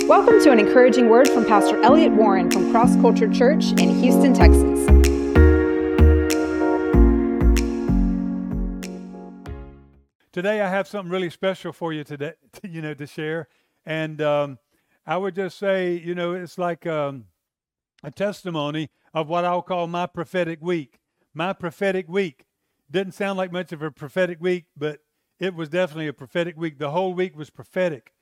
Welcome to an encouraging word from Pastor Elliot Warren from Cross Culture Church in Houston, Texas. Today I have something really special for you today, you know, to share. And um, I would just say, you know, it's like um, a testimony of what I'll call my prophetic week. My prophetic week. Didn't sound like much of a prophetic week, but it was definitely a prophetic week. The whole week was prophetic.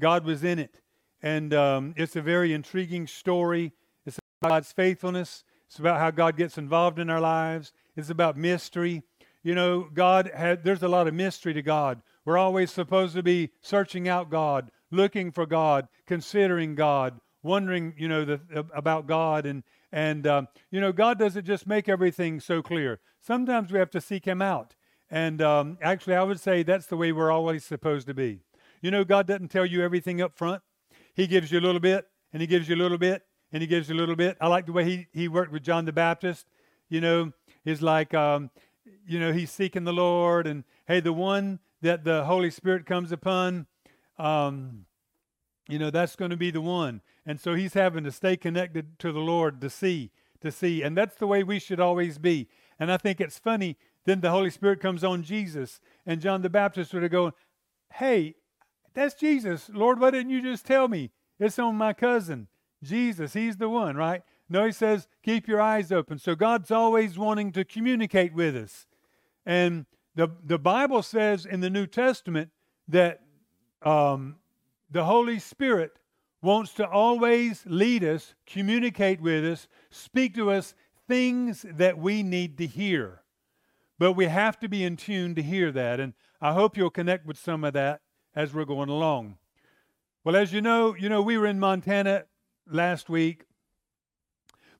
God was in it. And um, it's a very intriguing story. It's about God's faithfulness. It's about how God gets involved in our lives. It's about mystery. You know, God had, there's a lot of mystery to God. We're always supposed to be searching out God, looking for God, considering God, wondering, you know, the, about God. And, and um, you know, God doesn't just make everything so clear. Sometimes we have to seek Him out. And um, actually, I would say that's the way we're always supposed to be. You know, God doesn't tell you everything up front. He gives you a little bit, and he gives you a little bit, and he gives you a little bit. I like the way he, he worked with John the Baptist. You know, he's like, um, you know, he's seeking the Lord, and hey, the one that the Holy Spirit comes upon, um, you know, that's going to be the one. And so he's having to stay connected to the Lord to see, to see. And that's the way we should always be. And I think it's funny. Then the Holy Spirit comes on Jesus, and John the Baptist would have gone, Hey, that's Jesus. Lord, why didn't you just tell me? It's on my cousin, Jesus. He's the one, right? No, he says, keep your eyes open. So God's always wanting to communicate with us. And the, the Bible says in the New Testament that um, the Holy Spirit wants to always lead us, communicate with us, speak to us things that we need to hear. But we have to be in tune to hear that. And I hope you'll connect with some of that as we're going along. Well, as you know, you know, we were in Montana last week.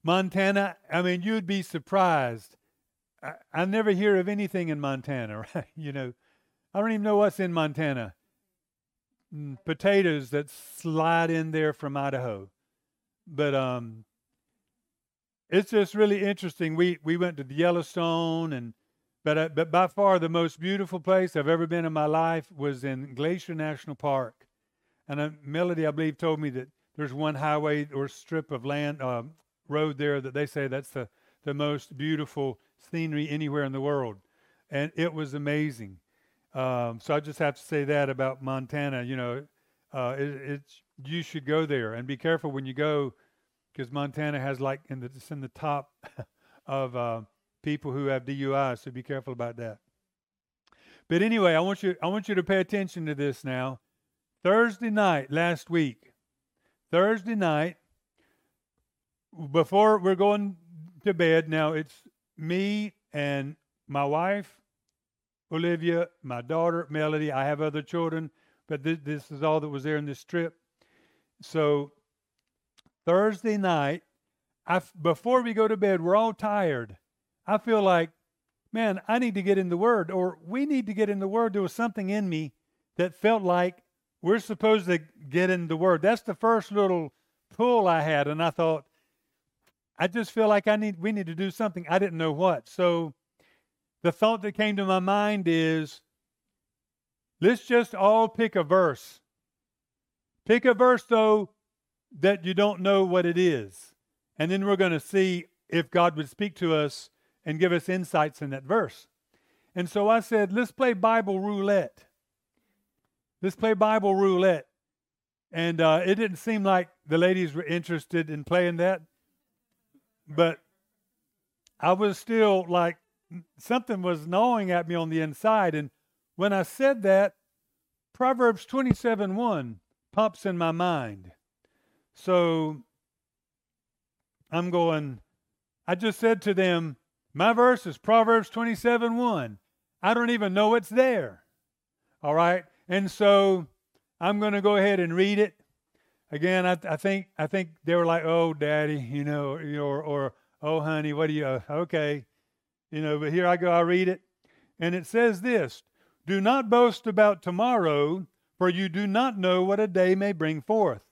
Montana, I mean, you'd be surprised. I, I never hear of anything in Montana, right? You know, I don't even know what's in Montana. Mm, potatoes that slide in there from Idaho. But um, it's just really interesting. We we went to the Yellowstone and but, uh, but by far the most beautiful place I've ever been in my life was in Glacier National Park. And uh, Melody, I believe, told me that there's one highway or strip of land, uh, road there that they say that's the, the most beautiful scenery anywhere in the world. And it was amazing. Um, so I just have to say that about Montana. You know, uh, it, it's you should go there and be careful when you go, because Montana has like in the it's in the top of uh, people who have DUI, so be careful about that. But anyway, I want you I want you to pay attention to this now. Thursday night last week, Thursday night, before we're going to bed, now it's me and my wife, Olivia, my daughter, Melody. I have other children, but th- this is all that was there in this trip. So Thursday night, I, before we go to bed, we're all tired. I feel like, man, I need to get in the Word, or we need to get in the Word. There was something in me that felt like we're supposed to get in the Word. That's the first little pull I had, and I thought, I just feel like I need we need to do something. I didn't know what. So the thought that came to my mind is let's just all pick a verse. Pick a verse though that you don't know what it is. And then we're going to see if God would speak to us and give us insights in that verse. And so I said, let's play Bible roulette. Let's play Bible roulette. And uh, it didn't seem like the ladies were interested in playing that. But I was still like, something was gnawing at me on the inside. And when I said that, Proverbs 27 1 pops in my mind. So I'm going, I just said to them, my verse is Proverbs 27 1. I don't even know it's there. All right? And so I'm going to go ahead and read it. Again, I, I, think I think they were like, "Oh, Daddy," you know, or, or "Oh, honey, what do you?" Uh, okay, you know. But here I go. I read it, and it says this: "Do not boast about tomorrow, for you do not know what a day may bring forth."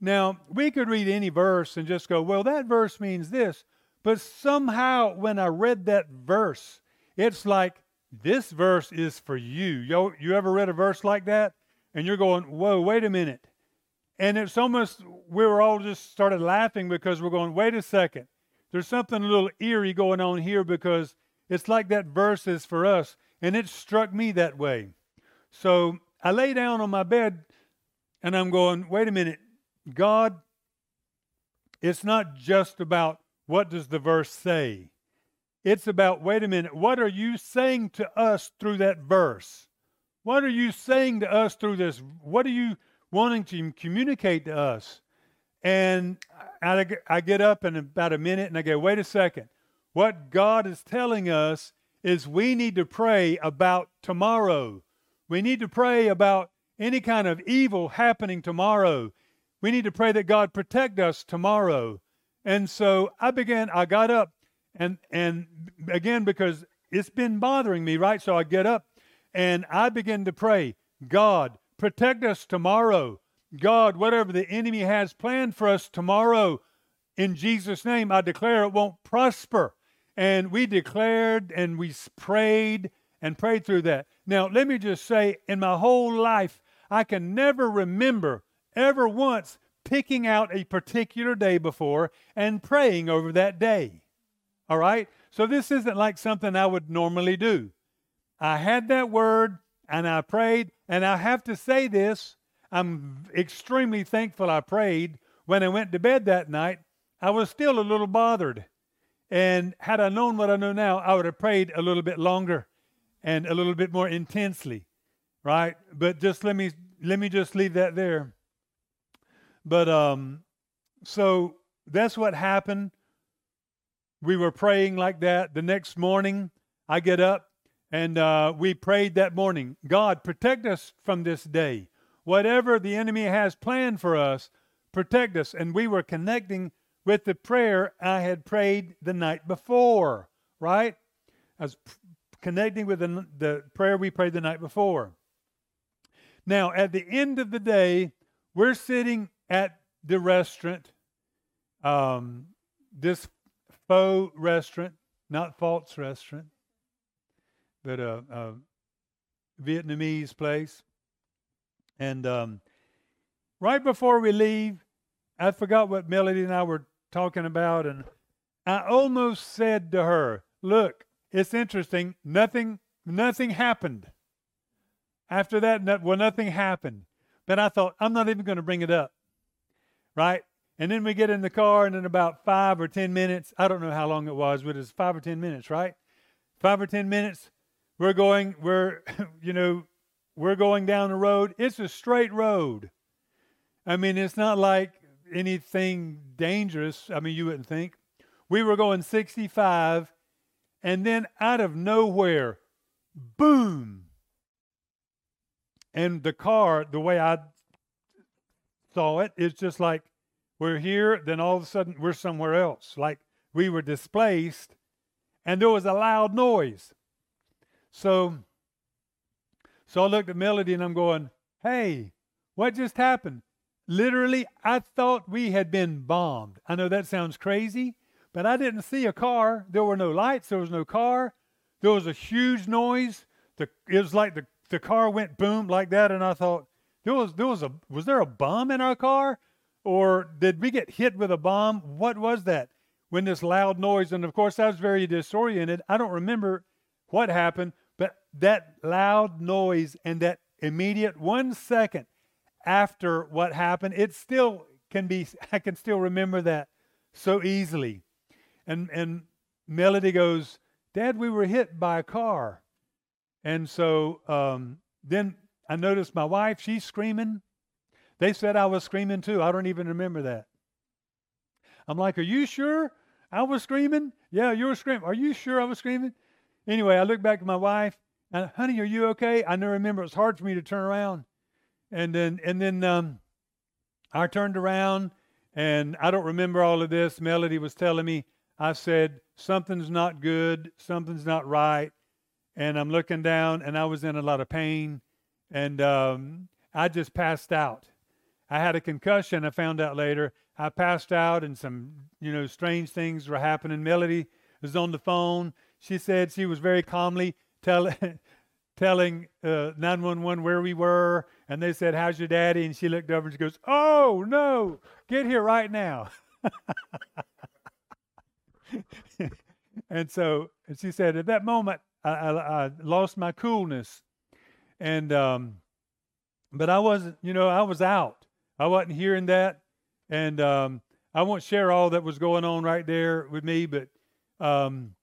Now, we could read any verse and just go, "Well, that verse means this," But somehow, when I read that verse, it's like this verse is for you. Yo, you ever read a verse like that? And you're going, whoa, wait a minute. And it's almost, we were all just started laughing because we're going, wait a second. There's something a little eerie going on here because it's like that verse is for us. And it struck me that way. So I lay down on my bed and I'm going, wait a minute. God, it's not just about what does the verse say. It's about, wait a minute, what are you saying to us through that verse? What are you saying to us through this? What are you wanting to communicate to us? And I, I get up in about a minute and I go, wait a second. What God is telling us is we need to pray about tomorrow. We need to pray about any kind of evil happening tomorrow. We need to pray that God protect us tomorrow. And so I began, I got up and and again because it's been bothering me, right? So I get up and I begin to pray, God, protect us tomorrow. God, whatever the enemy has planned for us tomorrow, in Jesus' name, I declare it won't prosper. And we declared and we prayed and prayed through that. Now, let me just say, in my whole life, I can never remember ever once picking out a particular day before and praying over that day. All right? So this isn't like something I would normally do. I had that word and I prayed, and I have to say this I'm extremely thankful I prayed. When I went to bed that night, I was still a little bothered. And had I known what I know now, I would have prayed a little bit longer and a little bit more intensely. Right? But just let me let me just leave that there. But um so that's what happened we were praying like that. The next morning, I get up and uh, we prayed that morning God, protect us from this day. Whatever the enemy has planned for us, protect us. And we were connecting with the prayer I had prayed the night before, right? I was p- connecting with the, the prayer we prayed the night before. Now, at the end of the day, we're sitting at the restaurant. Um, this pho restaurant, not false restaurant, but a, a Vietnamese place. And um, right before we leave, I forgot what Melody and I were talking about, and I almost said to her, "Look, it's interesting. Nothing, nothing happened. After that, well, nothing happened. But I thought I'm not even going to bring it up, right? And then we get in the car, and in about five or 10 minutes, I don't know how long it was, but it's five or 10 minutes, right? Five or 10 minutes, we're going, we're, you know, we're going down the road. It's a straight road. I mean, it's not like anything dangerous. I mean, you wouldn't think. We were going 65, and then out of nowhere, boom. And the car, the way I saw it, it's just like we're here, then all of a sudden we're somewhere else. Like we were displaced, and there was a loud noise. So, so I looked at Melody and I'm going, hey, what just happened? Literally, I thought we had been bombed. I know that sounds crazy, but I didn't see a car. There were no lights, there was no car. There was a huge noise. The, it was like the, the car went boom like that, and I thought, there was there was a was there a bomb in our car? Or did we get hit with a bomb? What was that? When this loud noise, and of course I was very disoriented. I don't remember what happened, but that loud noise and that immediate one second after what happened, it still can be, I can still remember that so easily. And, and Melody goes, Dad, we were hit by a car. And so um, then I noticed my wife, she's screaming. They said I was screaming too. I don't even remember that. I'm like, Are you sure I was screaming? Yeah, you were screaming. Are you sure I was screaming? Anyway, I look back at my wife and, honey, are you okay? I never remember. It was hard for me to turn around. And then, and then um, I turned around and I don't remember all of this. Melody was telling me, I said, Something's not good. Something's not right. And I'm looking down and I was in a lot of pain. And um, I just passed out. I had a concussion. I found out later. I passed out, and some you know strange things were happening. Melody was on the phone. She said she was very calmly telling telling uh, 911 where we were, and they said, How's your daddy? And she looked over and she goes, Oh, no, get here right now. and so and she said, At that moment, I, I, I lost my coolness. And, um, but I wasn't, you know, I was out. I wasn't hearing that. And um, I won't share all that was going on right there with me, but um,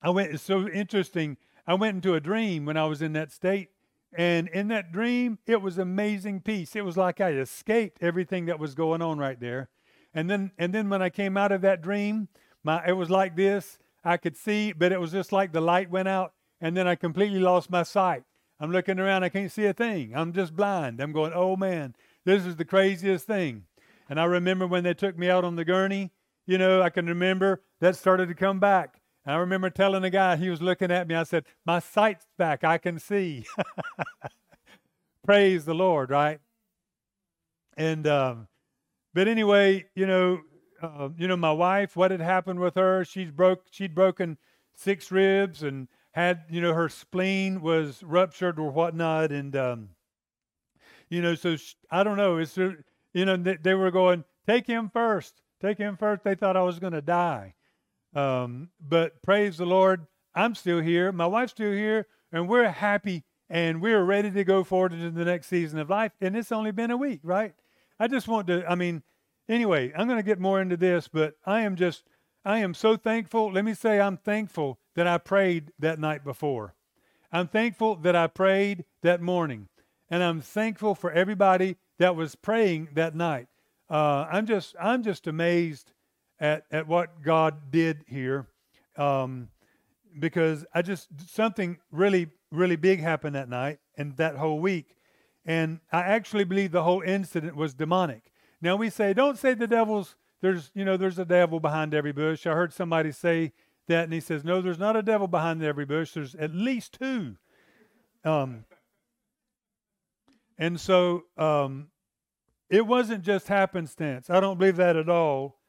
I went, it's so interesting. I went into a dream when I was in that state. And in that dream, it was amazing peace. It was like I escaped everything that was going on right there. And then, and then when I came out of that dream, my, it was like this. I could see, but it was just like the light went out, and then I completely lost my sight. I'm looking around, I can't see a thing. I'm just blind. I'm going, oh man, this is the craziest thing. And I remember when they took me out on the gurney, you know, I can remember that started to come back. And I remember telling the guy, he was looking at me, I said, My sight's back, I can see. Praise the Lord, right? And, um, but anyway, you know, uh, you know, my wife, what had happened with her? She's broke, she'd broken six ribs and had, you know, her spleen was ruptured or whatnot. And, um, you know, so she, I don't know. It's, you know, they, they were going, take him first. Take him first. They thought I was going to die. Um, but praise the Lord, I'm still here. My wife's still here, and we're happy and we're ready to go forward into the next season of life. And it's only been a week, right? I just want to, I mean, anyway, I'm going to get more into this, but I am just, I am so thankful. Let me say, I'm thankful that I prayed that night before. I'm thankful that I prayed that morning. And I'm thankful for everybody that was praying that night. Uh, I'm just I'm just amazed at at what God did here, um, because I just something really really big happened that night and that whole week, and I actually believe the whole incident was demonic. Now we say don't say the devil's there's you know there's a devil behind every bush. I heard somebody say that, and he says no, there's not a devil behind every bush. There's at least two. Um, and so um, it wasn't just happenstance. I don't believe that at all.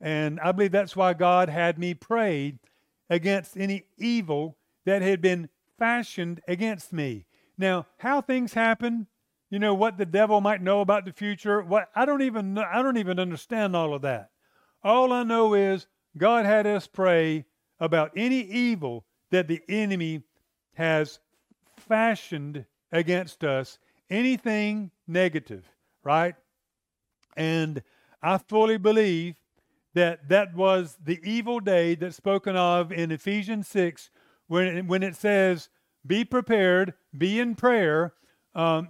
And I believe that's why God had me pray against any evil that had been fashioned against me. Now, how things happen, you know, what the devil might know about the future, what I don't even I don't even understand all of that. All I know is God had us pray about any evil that the enemy has fashioned against us, anything negative, right? And I fully believe that that was the evil day that's spoken of in Ephesians 6 when, when it says, be prepared, be in prayer, um,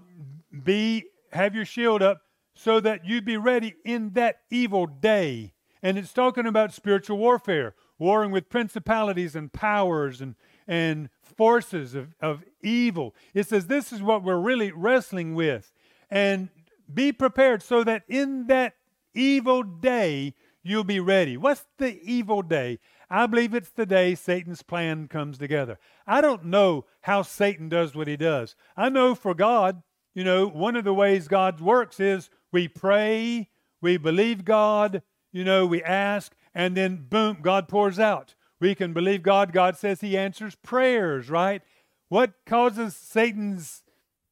be have your shield up so that you be ready in that evil day. And it's talking about spiritual warfare, warring with principalities and powers and, and forces of, of evil. It says this is what we're really wrestling with. And be prepared so that in that evil day you'll be ready. What's the evil day? I believe it's the day Satan's plan comes together. I don't know how Satan does what he does. I know for God, you know, one of the ways God works is we pray, we believe God, you know, we ask, and then boom, God pours out. We can believe God. God says he answers prayers, right? What causes Satan's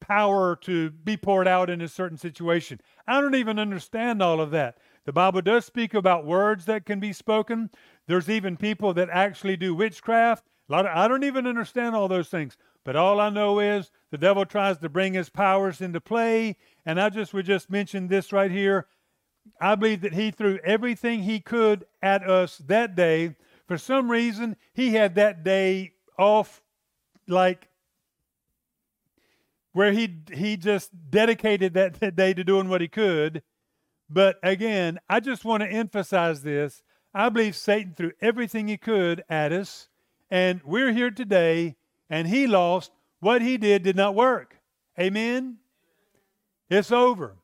power to be poured out in a certain situation. I don't even understand all of that. The Bible does speak about words that can be spoken. There's even people that actually do witchcraft. Of, I don't even understand all those things. But all I know is the devil tries to bring his powers into play. And I just would just mention this right here. I believe that he threw everything he could at us that day. For some reason, he had that day off like where he he just dedicated that, that day to doing what he could. But again, I just want to emphasize this. I believe Satan threw everything he could at us, and we're here today, and he lost. What he did did not work. Amen? It's over.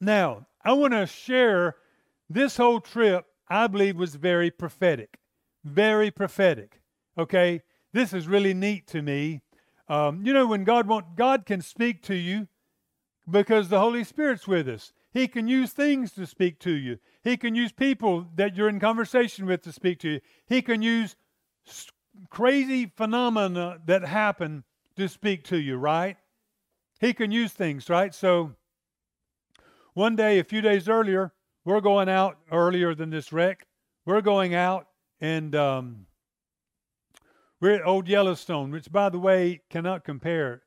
Now, I want to share this whole trip, I believe, was very prophetic. Very prophetic. Okay? This is really neat to me um, you know, when God want, God can speak to you because the Holy Spirit's with us. He can use things to speak to you. He can use people that you're in conversation with to speak to you. He can use crazy phenomena that happen to speak to you, right? He can use things, right? So one day, a few days earlier, we're going out earlier than this wreck. We're going out and um, we're at Old Yellowstone, which, by the way, cannot compare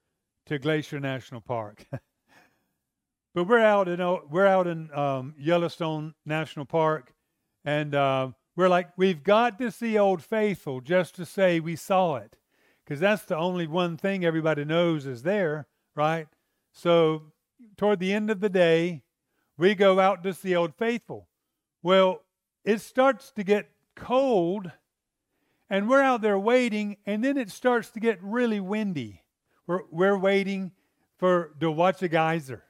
to Glacier National Park. but we're out in we're out in um, Yellowstone National Park, and uh, we're like, we've got to see Old Faithful just to say we saw it, because that's the only one thing everybody knows is there, right? So toward the end of the day, we go out to see Old Faithful. Well, it starts to get cold, and we're out there waiting, and then it starts to get really windy. We're, we're waiting for to watch a geyser,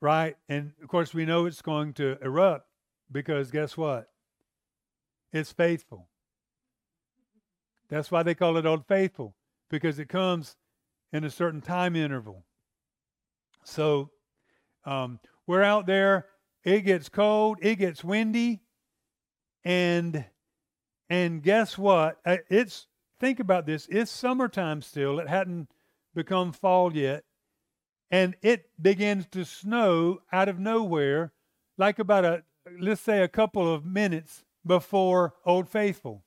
right? And of course, we know it's going to erupt because guess what? It's faithful. That's why they call it Old Faithful because it comes in a certain time interval. So um, we're out there. It gets cold. It gets windy, and and guess what? Uh, it's think about this. It's summertime still. It hadn't become fall yet, and it begins to snow out of nowhere, like about a let's say a couple of minutes before Old Faithful.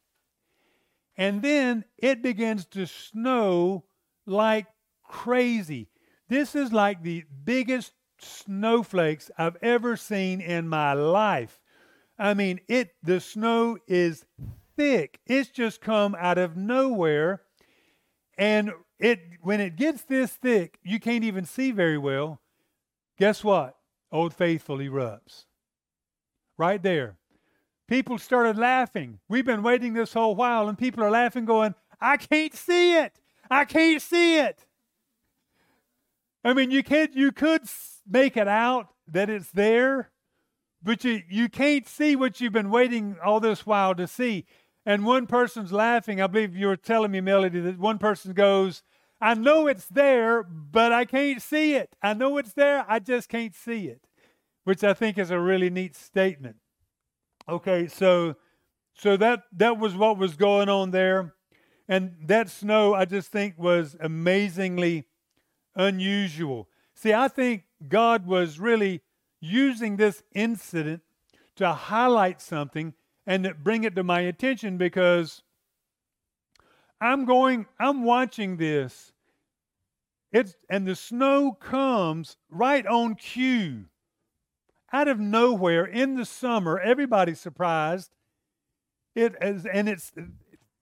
And then it begins to snow like crazy. This is like the biggest snowflakes I've ever seen in my life. I mean, it the snow is thick. It's just come out of nowhere. And it when it gets this thick, you can't even see very well. Guess what? Old Faithful erupts. Right there. People started laughing. We've been waiting this whole while, and people are laughing, going, I can't see it. I can't see it. I mean, you can't you could make it out that it's there, but you, you can't see what you've been waiting all this while to see. And one person's laughing. I believe you were telling me, Melody, that one person goes, I know it's there, but I can't see it. I know it's there, I just can't see it, which I think is a really neat statement. Okay, so so that that was what was going on there. And that snow I just think was amazingly unusual. See, I think God was really using this incident to highlight something and bring it to my attention because I'm going, I'm watching this. It's and the snow comes right on cue. Out of nowhere in the summer, everybody's surprised. It is, and it's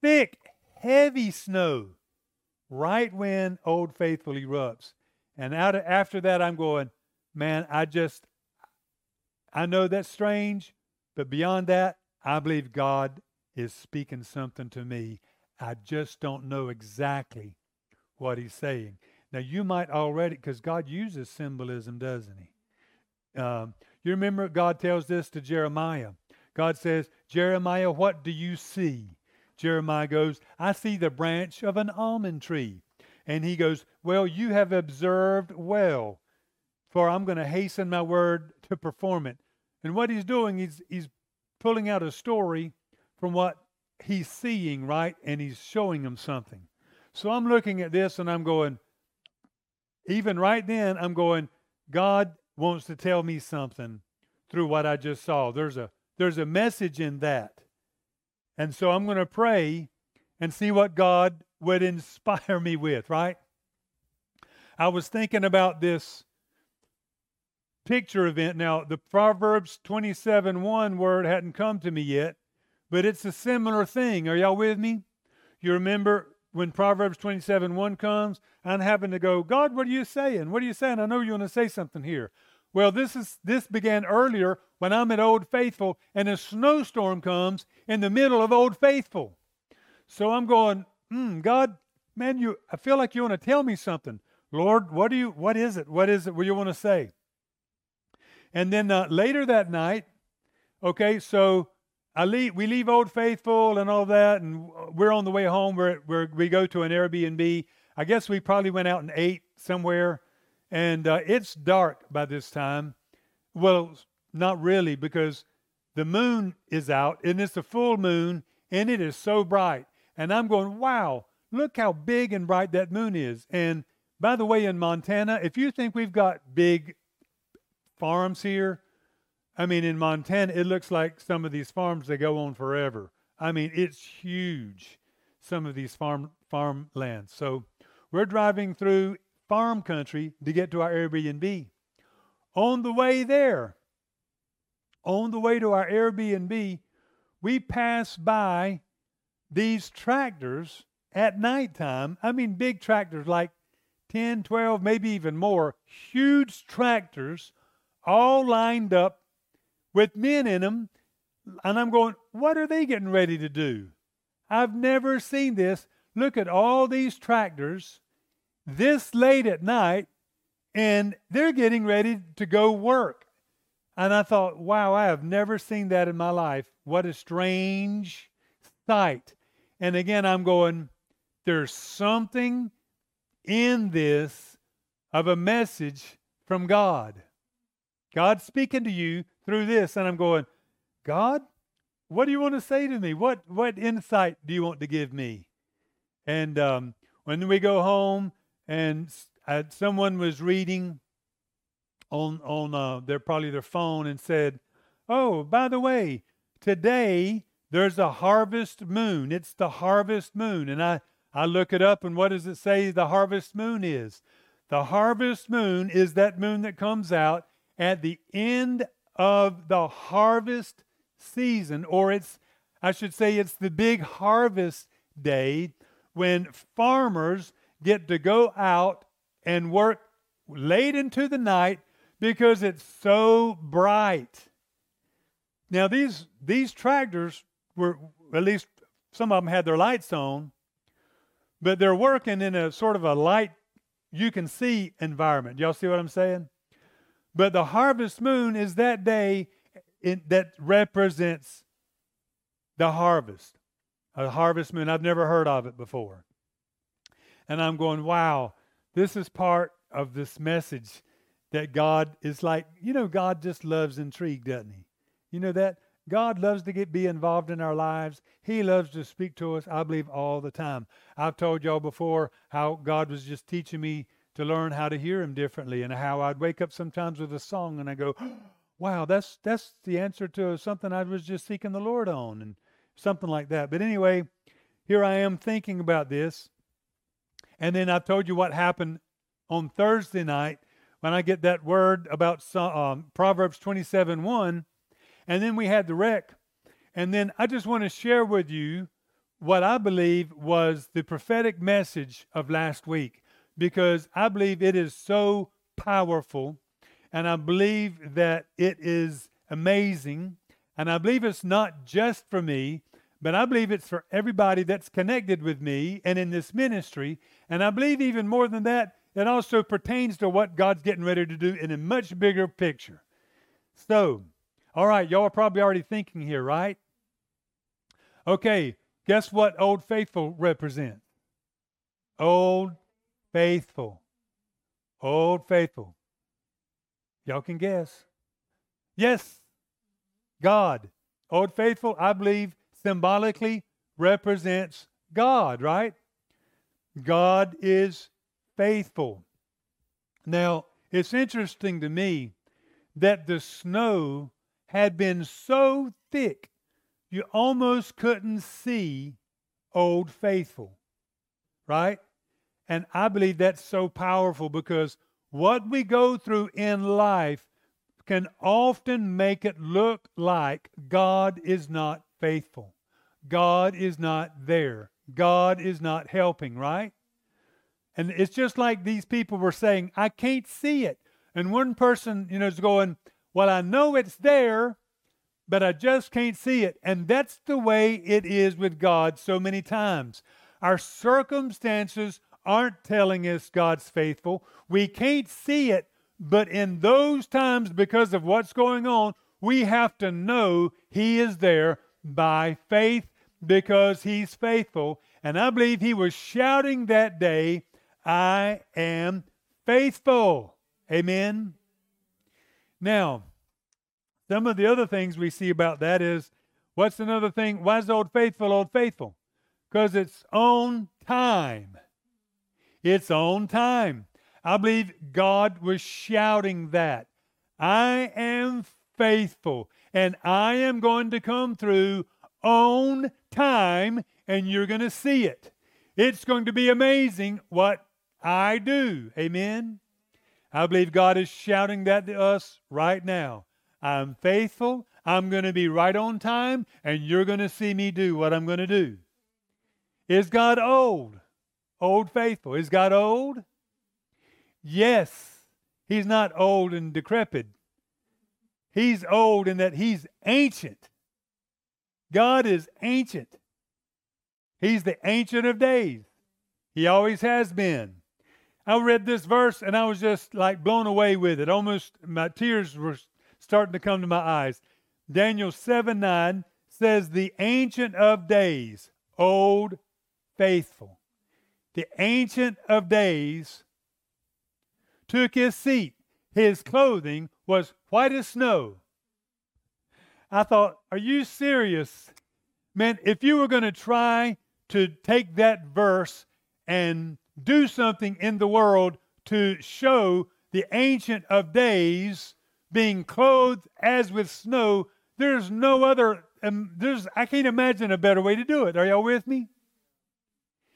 thick, heavy snow right when Old Faithful erupts. And out of, after that, I'm going, man, I just, I know that's strange, but beyond that, I believe God is speaking something to me. I just don't know exactly what He's saying. Now, you might already, because God uses symbolism, doesn't He? Um, you remember God tells this to Jeremiah. God says, Jeremiah, what do you see? Jeremiah goes, I see the branch of an almond tree. And he goes, Well, you have observed well, for I'm going to hasten my word to perform it. And what he's doing, is he's pulling out a story from what he's seeing, right? And he's showing him something. So I'm looking at this and I'm going, even right then, I'm going, God wants to tell me something through what I just saw. There's a there's a message in that. And so I'm going to pray and see what God would inspire me with, right? I was thinking about this picture event. Now, the Proverbs 27 1 word hadn't come to me yet, but it's a similar thing. Are y'all with me? You remember when Proverbs 27 1 comes, I'm having to go, God, what are you saying? What are you saying? I know you want to say something here. Well, this is this began earlier when I'm at Old Faithful and a snowstorm comes in the middle of Old Faithful. So I'm going, mm, God, man, you, I feel like you want to tell me something. Lord, what do you, what is it? What is it? What you want to say? And then uh, later that night, okay, so I leave, we leave Old Faithful and all that, and we're on the way home. Where where we go to an Airbnb. I guess we probably went out and ate somewhere, and uh, it's dark by this time. Well, not really, because the moon is out, and it's a full moon, and it is so bright. And I'm going, wow, look how big and bright that moon is. And by the way, in Montana, if you think we've got big farms here, I mean, in Montana, it looks like some of these farms they go on forever. I mean, it's huge. Some of these farm farmlands. So we're driving through farm country to get to our Airbnb. On the way there, on the way to our Airbnb, we pass by these tractors at nighttime. I mean, big tractors like 10, 12, maybe even more, huge tractors all lined up with men in them. And I'm going, what are they getting ready to do? I've never seen this. Look at all these tractors this late at night, and they're getting ready to go work. And I thought, wow, I have never seen that in my life. What a strange sight. And again, I'm going, there's something in this of a message from God. God's speaking to you through this. And I'm going, God, what do you want to say to me? What, what insight do you want to give me? And um, when we go home and someone was reading on on uh, their probably their phone and said, "Oh, by the way, today there's a harvest moon. It's the harvest moon." And I I look it up and what does it say the harvest moon is? The harvest moon is that moon that comes out at the end of the harvest season or it's I should say it's the big harvest day when farmers get to go out and work late into the night because it's so bright. Now these these tractors were at least some of them had their lights on, but they're working in a sort of a light you can see environment. Y'all see what I'm saying? But the harvest moon is that day in, that represents the harvest. A harvest moon. I've never heard of it before. And I'm going, wow, this is part of this message that God is like, you know, God just loves intrigue, doesn't he? You know that? God loves to get be involved in our lives. He loves to speak to us, I believe, all the time. I've told y'all before how God was just teaching me to learn how to hear him differently and how I'd wake up sometimes with a song and I go, wow, that's that's the answer to something I was just seeking the Lord on and something like that. But anyway, here I am thinking about this and then I told you what happened on Thursday night when I get that word about um, Proverbs 27 1. And then we had the wreck. And then I just want to share with you what I believe was the prophetic message of last week because I believe it is so powerful and I believe that it is amazing. And I believe it's not just for me, but I believe it's for everybody that's connected with me and in this ministry. And I believe even more than that, it also pertains to what God's getting ready to do in a much bigger picture. So, all right, y'all are probably already thinking here, right? Okay, guess what Old Faithful represents? Old Faithful. Old Faithful. Y'all can guess. Yes, God. Old Faithful, I believe, symbolically represents God, right? God is faithful. Now, it's interesting to me that the snow had been so thick you almost couldn't see Old Faithful, right? And I believe that's so powerful because what we go through in life can often make it look like God is not faithful. God is not there. God is not helping, right? And it's just like these people were saying, I can't see it. And one person, you know, is going, Well, I know it's there, but I just can't see it. And that's the way it is with God so many times. Our circumstances aren't telling us God's faithful. We can't see it, but in those times, because of what's going on, we have to know He is there by faith because he's faithful. And I believe he was shouting that day, I am faithful. Amen. Now, some of the other things we see about that is what's another thing? Why is Old Faithful Old Faithful? Because it's on time. It's on time. I believe God was shouting that. I am faithful and I am going to come through on time and you're going to see it. It's going to be amazing what I do. Amen. I believe God is shouting that to us right now. I'm faithful. I'm going to be right on time, and you're going to see me do what I'm going to do. Is God old? Old faithful. Is God old? Yes. He's not old and decrepit. He's old in that he's ancient. God is ancient. He's the ancient of days. He always has been. I read this verse and I was just like blown away with it. Almost my tears were starting to come to my eyes. Daniel 7 9 says, The Ancient of Days, old faithful. The Ancient of Days took his seat. His clothing was white as snow. I thought, Are you serious? Man, if you were going to try to take that verse and do something in the world to show the Ancient of Days being clothed as with snow, there's no other, um, there's, I can't imagine a better way to do it. Are y'all with me?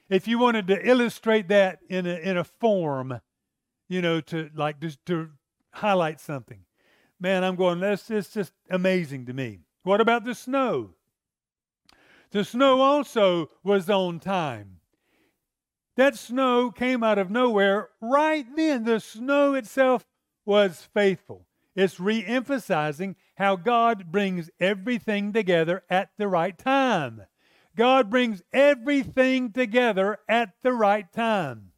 If you wanted to illustrate that in a, in a form, you know, to like just to highlight something. Man, I'm going, that's it's just amazing to me. What about the snow? The snow also was on time. That snow came out of nowhere right then. The snow itself was faithful. It's re emphasizing how God brings everything together at the right time. God brings everything together at the right time.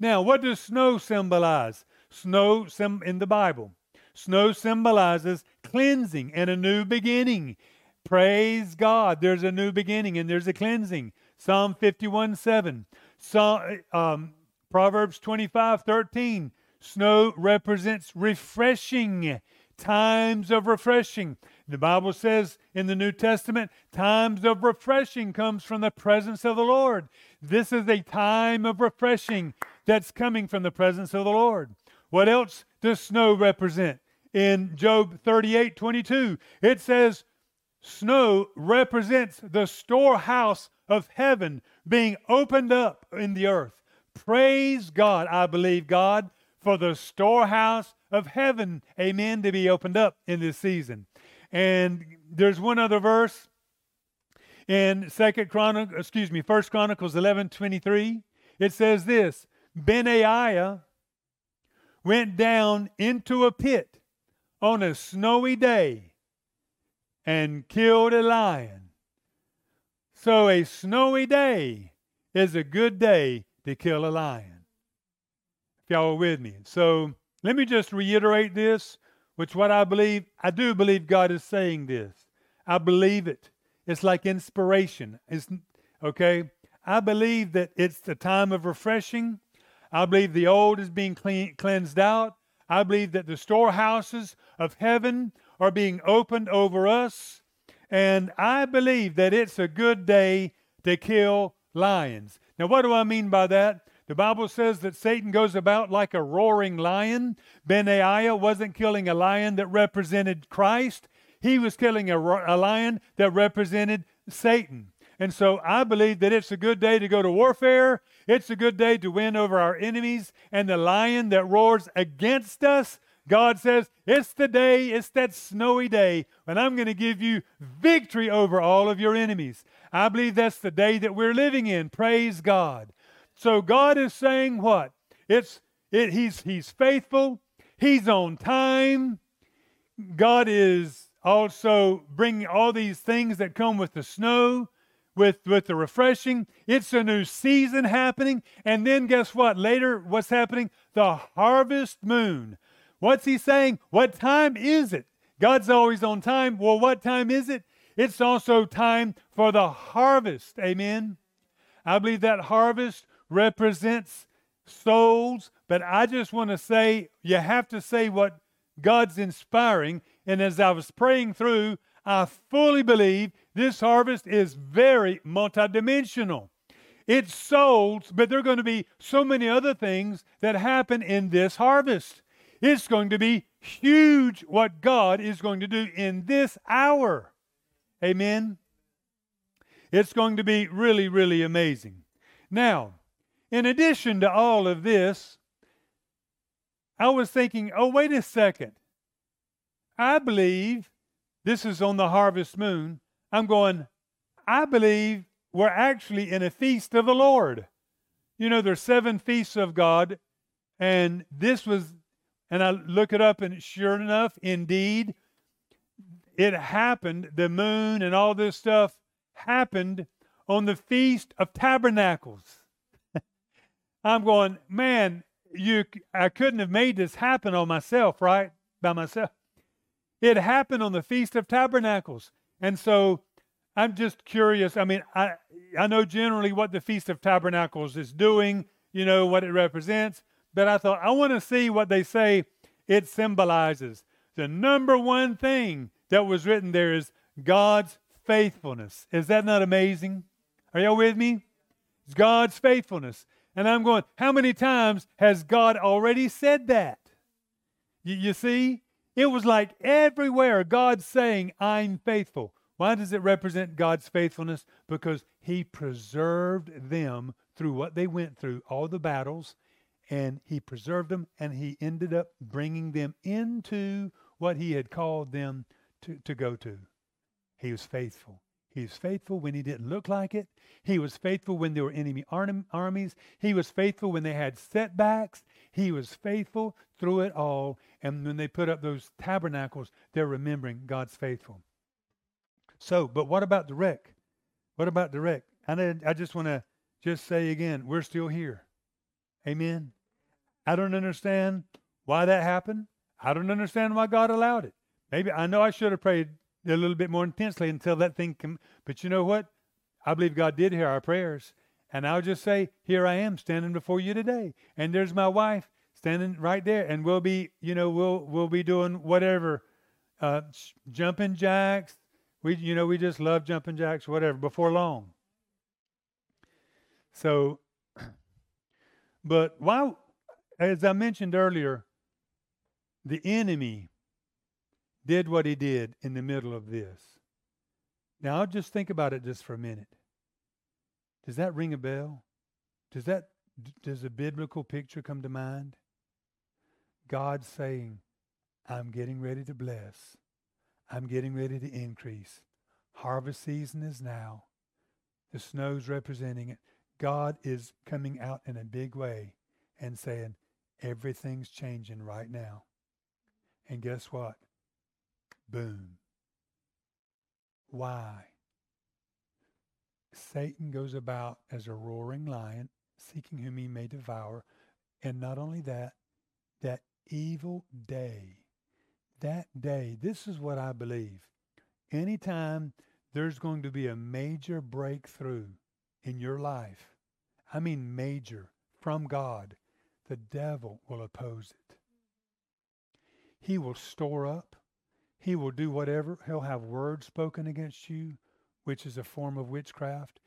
Now, what does snow symbolize? Snow sim- in the Bible. Snow symbolizes cleansing and a new beginning. Praise God. There's a new beginning and there's a cleansing. Psalm 51 7. Psalm, um, Proverbs 25 13. Snow represents refreshing, times of refreshing. The Bible says in the New Testament, times of refreshing comes from the presence of the Lord. This is a time of refreshing that's coming from the presence of the Lord. What else does snow represent? In Job 38 22, it says, Snow represents the storehouse of heaven being opened up in the earth. Praise God, I believe God, for the storehouse of heaven, amen, to be opened up in this season. And there's one other verse in Second Chronicle, excuse me, First Chronicles 11 23. It says this Benaiah went down into a pit on a snowy day and killed a lion. So a snowy day is a good day to kill a lion. If y'all are with me. So let me just reiterate this, which what I believe, I do believe God is saying this. I believe it. It's like inspiration. It's, okay? I believe that it's the time of refreshing. I believe the old is being clean, cleansed out. I believe that the storehouses of heaven are being opened over us. And I believe that it's a good day to kill lions. Now, what do I mean by that? The Bible says that Satan goes about like a roaring lion. Benaiah wasn't killing a lion that represented Christ, he was killing a, a lion that represented Satan. And so I believe that it's a good day to go to warfare. It's a good day to win over our enemies. And the lion that roars against us, God says, it's the day, it's that snowy day when I'm going to give you victory over all of your enemies. I believe that's the day that we're living in. Praise God. So God is saying what? It's it, he's he's faithful. He's on time. God is also bringing all these things that come with the snow, with with the refreshing. It's a new season happening, and then guess what? Later, what's happening? The harvest moon. What's he saying? What time is it? God's always on time. Well, what time is it? It's also time for the harvest. Amen. I believe that harvest represents souls, but I just want to say you have to say what God's inspiring. And as I was praying through, I fully believe this harvest is very multidimensional. It's souls, but there are going to be so many other things that happen in this harvest. It's going to be huge what God is going to do in this hour. Amen. It's going to be really, really amazing. Now, in addition to all of this, I was thinking, oh, wait a second. I believe this is on the harvest moon. I'm going, I believe we're actually in a feast of the Lord. You know, there's seven feasts of God, and this was, and I look it up, and sure enough, indeed, it happened. The moon and all this stuff happened on the Feast of Tabernacles. I'm going, man, you I couldn't have made this happen on myself, right? By myself. It happened on the Feast of Tabernacles. And so I'm just curious. I mean, I I know generally what the Feast of Tabernacles is doing, you know, what it represents, but I thought I want to see what they say it symbolizes. The number one thing that was written there is God's faithfulness. Is that not amazing? Are y'all with me? It's God's faithfulness. And I'm going, how many times has God already said that? You, you see? It was like everywhere God saying, I'm faithful. Why does it represent God's faithfulness? Because He preserved them through what they went through, all the battles, and He preserved them, and He ended up bringing them into what He had called them to, to go to. He was faithful. He was faithful when he didn't look like it. He was faithful when there were enemy armies. He was faithful when they had setbacks. He was faithful through it all. And when they put up those tabernacles, they're remembering God's faithful. So, but what about the wreck? What about the wreck? I, I just want to just say again, we're still here. Amen. I don't understand why that happened. I don't understand why God allowed it. Maybe I know I should have prayed a little bit more intensely until that thing came. But you know what? I believe God did hear our prayers. And I'll just say, here I am standing before you today. And there's my wife standing right there. And we'll be, you know, we'll we'll be doing whatever. Uh, jumping jacks. We you know, we just love jumping jacks, whatever, before long. So but why as I mentioned earlier, the enemy did what he did in the middle of this. Now, just think about it just for a minute. Does that ring a bell? Does that does a biblical picture come to mind? God saying, I'm getting ready to bless. I'm getting ready to increase. Harvest season is now. The snow's representing it. God is coming out in a big way and saying, everything's changing right now. And guess what? Boom. Why? Satan goes about as a roaring lion, seeking whom he may devour. And not only that, that evil day, that day, this is what I believe. Anytime there's going to be a major breakthrough in your life, I mean major, from God, the devil will oppose it. He will store up, he will do whatever. He'll have words spoken against you, which is a form of witchcraft,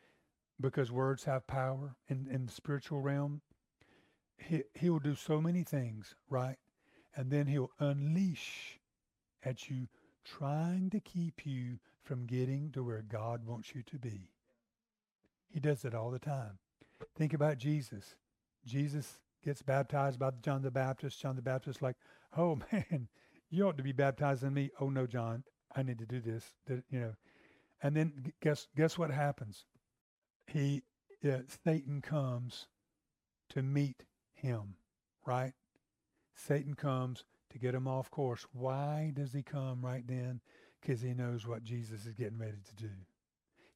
because words have power in, in the spiritual realm. He, he will do so many things, right? And then he'll unleash at you, trying to keep you from getting to where God wants you to be. He does it all the time. Think about Jesus. Jesus gets baptized by John the Baptist. John the Baptist, like, oh man, you ought to be baptized in me. Oh no, John, I need to do this. you know, and then guess guess what happens? He Satan comes to meet him, right? Satan comes to get him off course. Why does he come right then? Because he knows what Jesus is getting ready to do.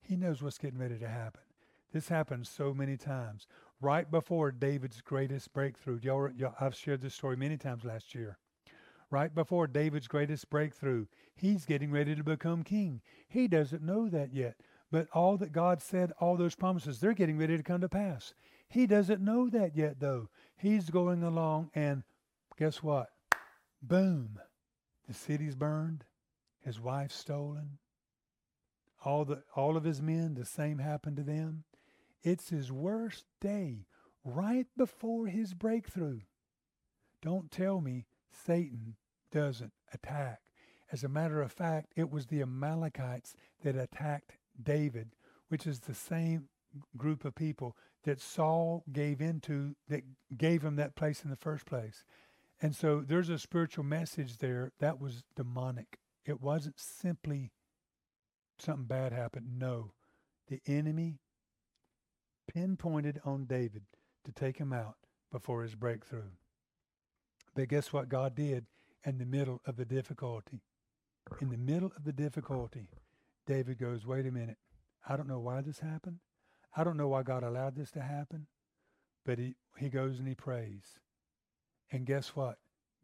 He knows what's getting ready to happen. This happens so many times. Right before David's greatest breakthrough, y'all, y'all, I've shared this story many times last year right before David's greatest breakthrough. He's getting ready to become king. He doesn't know that yet. But all that God said, all those promises, they're getting ready to come to pass. He doesn't know that yet, though. He's going along, and guess what? Boom. The city's burned. His wife's stolen. All, the, all of his men, the same happened to them. It's his worst day, right before his breakthrough. Don't tell me Satan doesn't attack. As a matter of fact, it was the Amalekites that attacked David, which is the same group of people that Saul gave into that gave him that place in the first place. And so there's a spiritual message there that was demonic. It wasn't simply something bad happened. No. The enemy pinpointed on David to take him out before his breakthrough. But guess what God did in the middle of the difficulty? In the middle of the difficulty, David goes, Wait a minute. I don't know why this happened. I don't know why God allowed this to happen. But he, he goes and he prays. And guess what?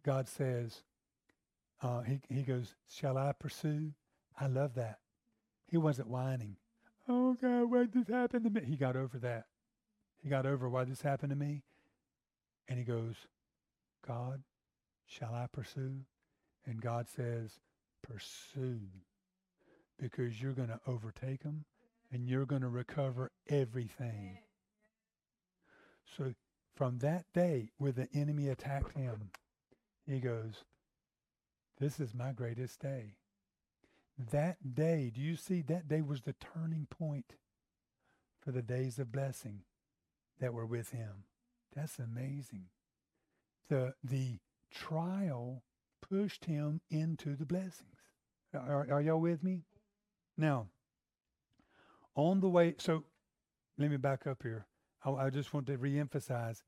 God says, uh, he, he goes, Shall I pursue? I love that. He wasn't whining. Oh, God, why did this happen to me? He got over that. He got over why this happened to me. And he goes, God, shall I pursue? And God says, Pursue. Because you're going to overtake them and you're going to recover everything. So from that day where the enemy attacked him, he goes, This is my greatest day. That day, do you see that day was the turning point for the days of blessing that were with him? That's amazing. The the trial pushed him into the blessings. Are, are y'all with me? Now, on the way, so let me back up here. I, I just want to reemphasize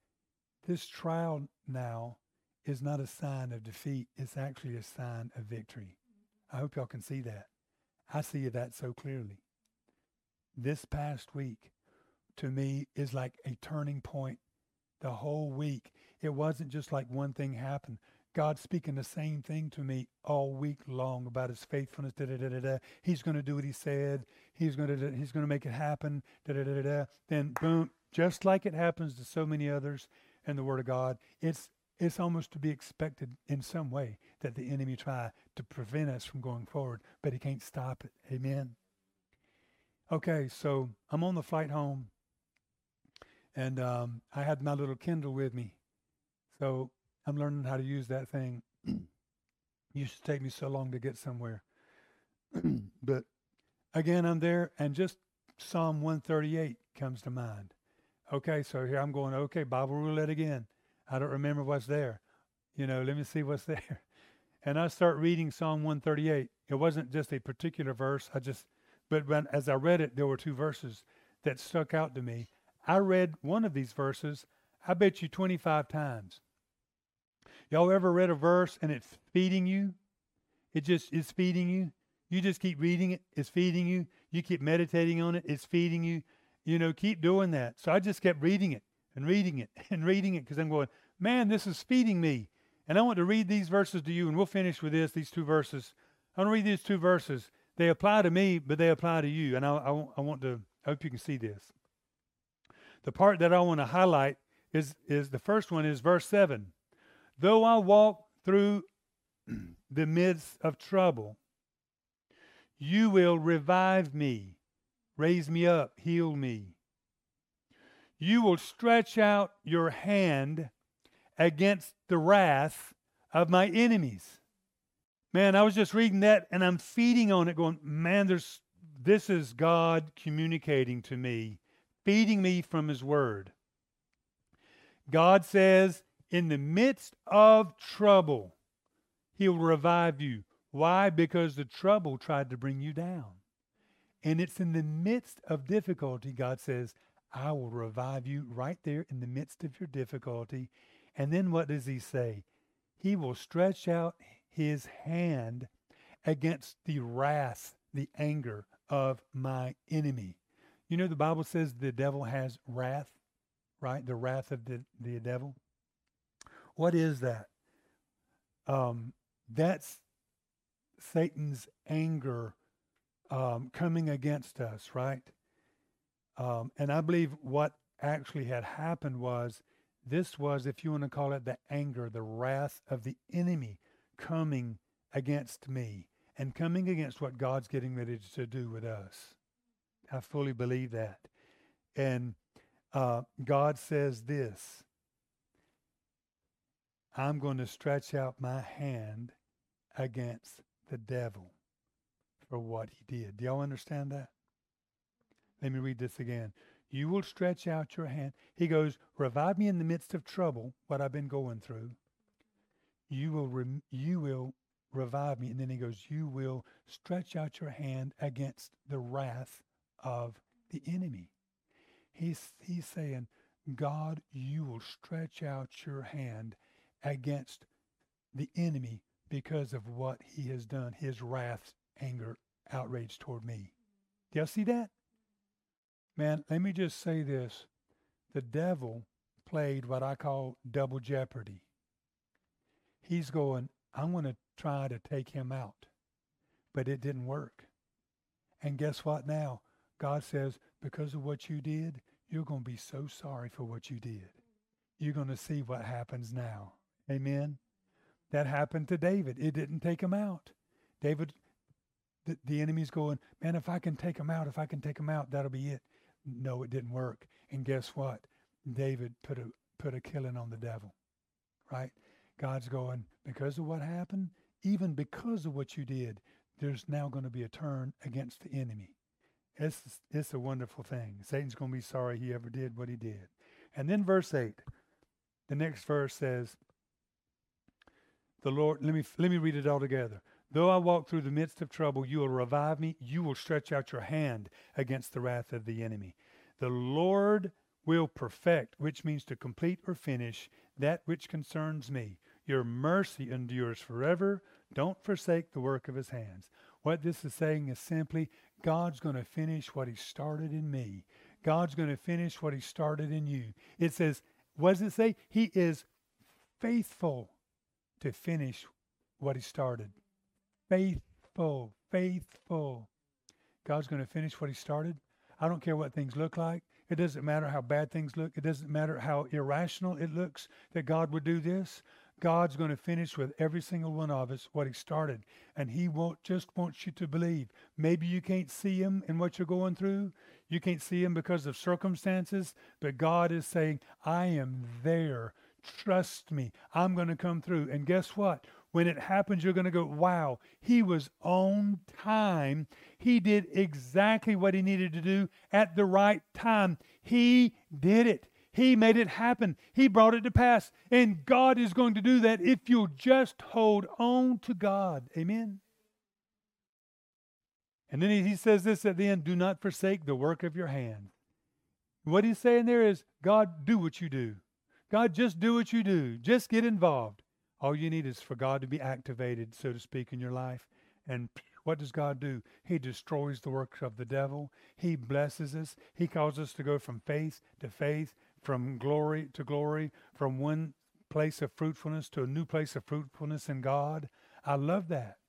this trial now is not a sign of defeat, it's actually a sign of victory. I hope y'all can see that. I see that so clearly. This past week, to me, is like a turning point. The whole week, it wasn't just like one thing happened. God speaking the same thing to me all week long about His faithfulness. Da, da, da, da, da. He's going to do what He said. He's going to He's going to make it happen. Da, da, da, da, da. Then boom, just like it happens to so many others in the Word of God, it's it's almost to be expected in some way that the enemy try to prevent us from going forward, but he can't stop it. Amen. Okay, so I'm on the flight home, and um, I had my little Kindle with me, so I'm learning how to use that thing. used to take me so long to get somewhere. but again, I'm there, and just Psalm 138 comes to mind. Okay, so here I'm going, okay, Bible roulette again. I don't remember what's there. You know, let me see what's there. And I start reading Psalm 138. It wasn't just a particular verse. I just, but when, as I read it, there were two verses that stuck out to me. I read one of these verses, I bet you 25 times. Y'all ever read a verse and it's feeding you? It just is feeding you. You just keep reading it, it's feeding you. You keep meditating on it, it's feeding you. You know, keep doing that. So I just kept reading it and reading it and reading it because I'm going, man, this is feeding me. And I want to read these verses to you, and we'll finish with this, these two verses. I want to read these two verses. They apply to me, but they apply to you. And I, I, I want to, I hope you can see this. The part that I want to highlight is, is the first one is verse 7. Though I walk through the midst of trouble, you will revive me, raise me up, heal me. You will stretch out your hand against the wrath of my enemies. Man, I was just reading that and I'm feeding on it, going, man, there's this is God communicating to me, feeding me from His Word. God says, in the midst of trouble, He'll revive you. Why? Because the trouble tried to bring you down. And it's in the midst of difficulty, God says, I will revive you right there in the midst of your difficulty. And then what does He say? He will stretch out His hand against the wrath, the anger of my enemy. You know, the Bible says the devil has wrath, right? The wrath of the, the devil. What is that? Um, that's Satan's anger um, coming against us, right? Um, and I believe what actually had happened was this was, if you want to call it the anger, the wrath of the enemy coming against me and coming against what God's getting ready to do with us. I fully believe that. And uh, God says this I'm going to stretch out my hand against the devil for what he did. Do y'all understand that? Let me read this again. You will stretch out your hand. He goes, Revive me in the midst of trouble, what I've been going through. You will, rem- you will revive me. And then he goes, You will stretch out your hand against the wrath of the enemy. He's, he's saying, God, you will stretch out your hand against the enemy because of what he has done, his wrath, anger, outrage toward me. Do y'all see that? Man, let me just say this. The devil played what I call double jeopardy. He's going, I'm going to try to take him out. But it didn't work. And guess what now? God says, because of what you did, you're going to be so sorry for what you did. You're going to see what happens now. Amen. That happened to David. It didn't take him out. David, the, the enemy's going, man, if I can take him out, if I can take him out, that'll be it. No, it didn't work. And guess what? David put a put a killing on the devil. Right? God's going, because of what happened, even because of what you did, there's now going to be a turn against the enemy. It's, it's a wonderful thing. Satan's going to be sorry he ever did what he did. And then verse 8, the next verse says, the Lord, let me, let me read it all together. Though I walk through the midst of trouble, you will revive me. You will stretch out your hand against the wrath of the enemy. The Lord will perfect, which means to complete or finish, that which concerns me. Your mercy endures forever. Don't forsake the work of his hands. What this is saying is simply God's going to finish what he started in me. God's going to finish what he started in you. It says, what does it say? He is faithful to finish what he started. Faithful, faithful. God's going to finish what he started. I don't care what things look like. It doesn't matter how bad things look. It doesn't matter how irrational it looks that God would do this. God's going to finish with every single one of us what he started. And he won't just wants you to believe. Maybe you can't see him in what you're going through. You can't see him because of circumstances, but God is saying, I am there. Trust me. I'm going to come through. And guess what? When it happens, you're going to go, wow, he was on time. He did exactly what he needed to do at the right time. He did it. He made it happen. He brought it to pass. And God is going to do that if you'll just hold on to God. Amen. And then he, says this at the end do not forsake the work of your hand. What he's saying there is, God, do what you do. God, just do what you do. Just get involved. All you need is for God to be activated, so to speak, in your life. And what does God do? He destroys the works of the devil. He blesses us. He calls us to go from faith to faith, from glory to glory, from one place of fruitfulness to a new place of fruitfulness in God. I love that.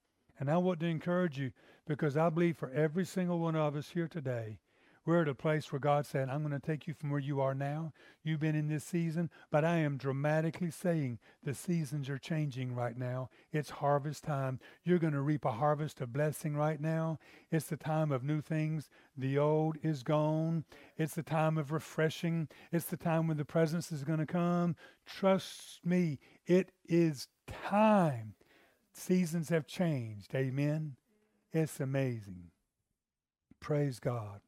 And I want to encourage you because I believe for every single one of us here today, we're at a place where God said, I'm going to take you from where you are now. You've been in this season, but I am dramatically saying the seasons are changing right now. It's harvest time. You're going to reap a harvest of blessing right now. It's the time of new things. The old is gone. It's the time of refreshing. It's the time when the presence is going to come. Trust me, it is time. Seasons have changed. Amen. It's amazing. Praise God.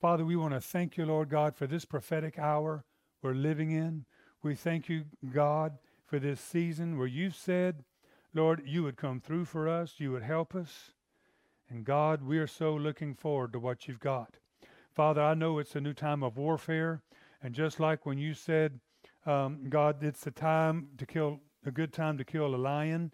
Father, we want to thank you, Lord God, for this prophetic hour we're living in. We thank you, God, for this season where you've said, Lord, you would come through for us, you would help us. And God, we are so looking forward to what you've got. Father, I know it's a new time of warfare. And just like when you said, um, God, it's a time to kill, a good time to kill a lion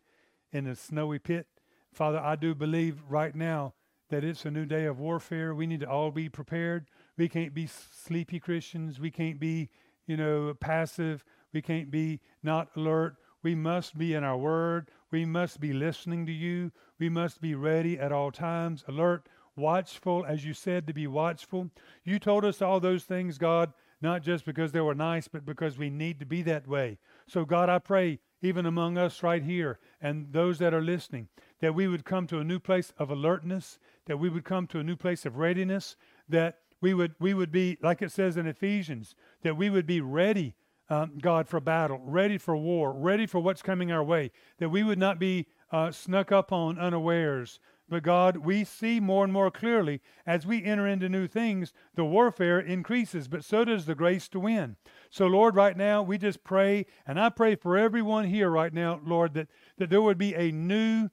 in a snowy pit. Father, I do believe right now that it's a new day of warfare. We need to all be prepared. We can't be sleepy Christians. We can't be, you know, passive. We can't be not alert. We must be in our word. We must be listening to you. We must be ready at all times, alert, watchful, as you said, to be watchful. You told us all those things, God, not just because they were nice, but because we need to be that way. So, God, I pray, even among us right here and those that are listening, that we would come to a new place of alertness, that we would come to a new place of readiness, that we would we would be like it says in Ephesians that we would be ready, um, God, for battle, ready for war, ready for what's coming our way. That we would not be uh, snuck up on unawares. But God, we see more and more clearly as we enter into new things, the warfare increases, but so does the grace to win. So, Lord, right now, we just pray, and I pray for everyone here right now, Lord, that, that there would be a new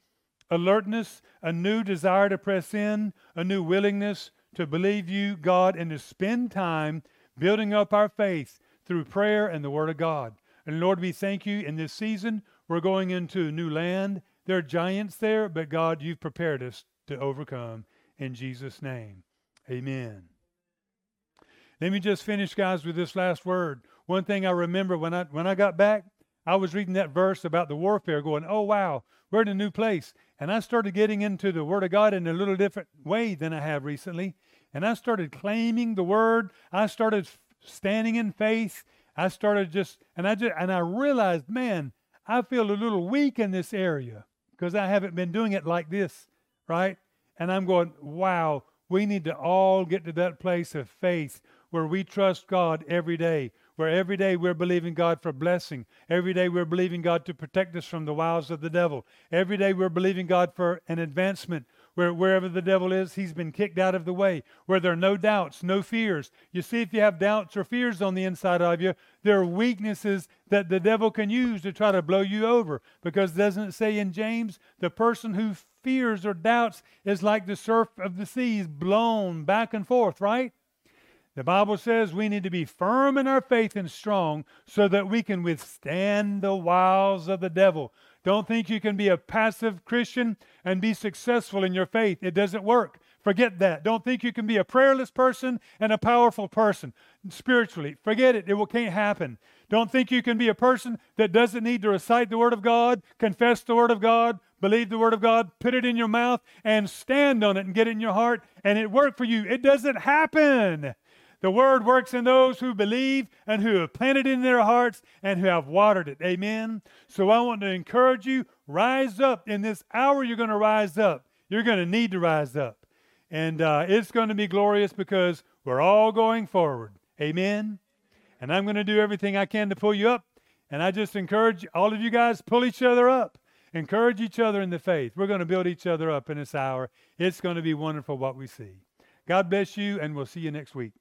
alertness, a new desire to press in, a new willingness to believe you, God, and to spend time building up our faith through prayer and the Word of God. And Lord, we thank you in this season. We're going into a new land. There are giants there, but God, you've prepared us to overcome in Jesus' name. Amen. Let me just finish, guys, with this last word. One thing I remember when I when I got back, I was reading that verse about the warfare, going, "Oh wow, we're in a new place." And I started getting into the Word of God in a little different way than I have recently. And I started claiming the Word. I started standing in faith. I started just, and I just, and I realized, man, I feel a little weak in this area because I haven't been doing it like this, right? And I'm going, wow, we need to all get to that place of faith where we trust God every day, where every day we're believing God for blessing. Every day we're believing God to protect us from the wiles of the devil. Every day we're believing God for an advancement. Where wherever the devil is, he's been kicked out of the way. Where there are no doubts, no fears. You see, if you have doubts or fears on the inside of you, there are weaknesses that the devil can use to try to blow you over. Because doesn't it say in James, the person who fears or doubts is like the surf of the seas blown back and forth, right? The Bible says we need to be firm in our faith and strong so that we can withstand the wiles of the devil. Don't think you can be a passive Christian and be successful in your faith. It doesn't work. Forget that. Don't think you can be a prayerless person and a powerful person spiritually. Forget it. It will, can't happen. Don't think you can be a person that doesn't need to recite the Word of God, confess the Word of God, believe the Word of God, put it in your mouth, and stand on it and get it in your heart, and it work for you. It doesn't happen. The word works in those who believe and who have planted in their hearts and who have watered it. Amen. So I want to encourage you rise up. In this hour, you're going to rise up. You're going to need to rise up. And uh, it's going to be glorious because we're all going forward. Amen. And I'm going to do everything I can to pull you up. And I just encourage all of you guys, pull each other up. Encourage each other in the faith. We're going to build each other up in this hour. It's going to be wonderful what we see. God bless you, and we'll see you next week.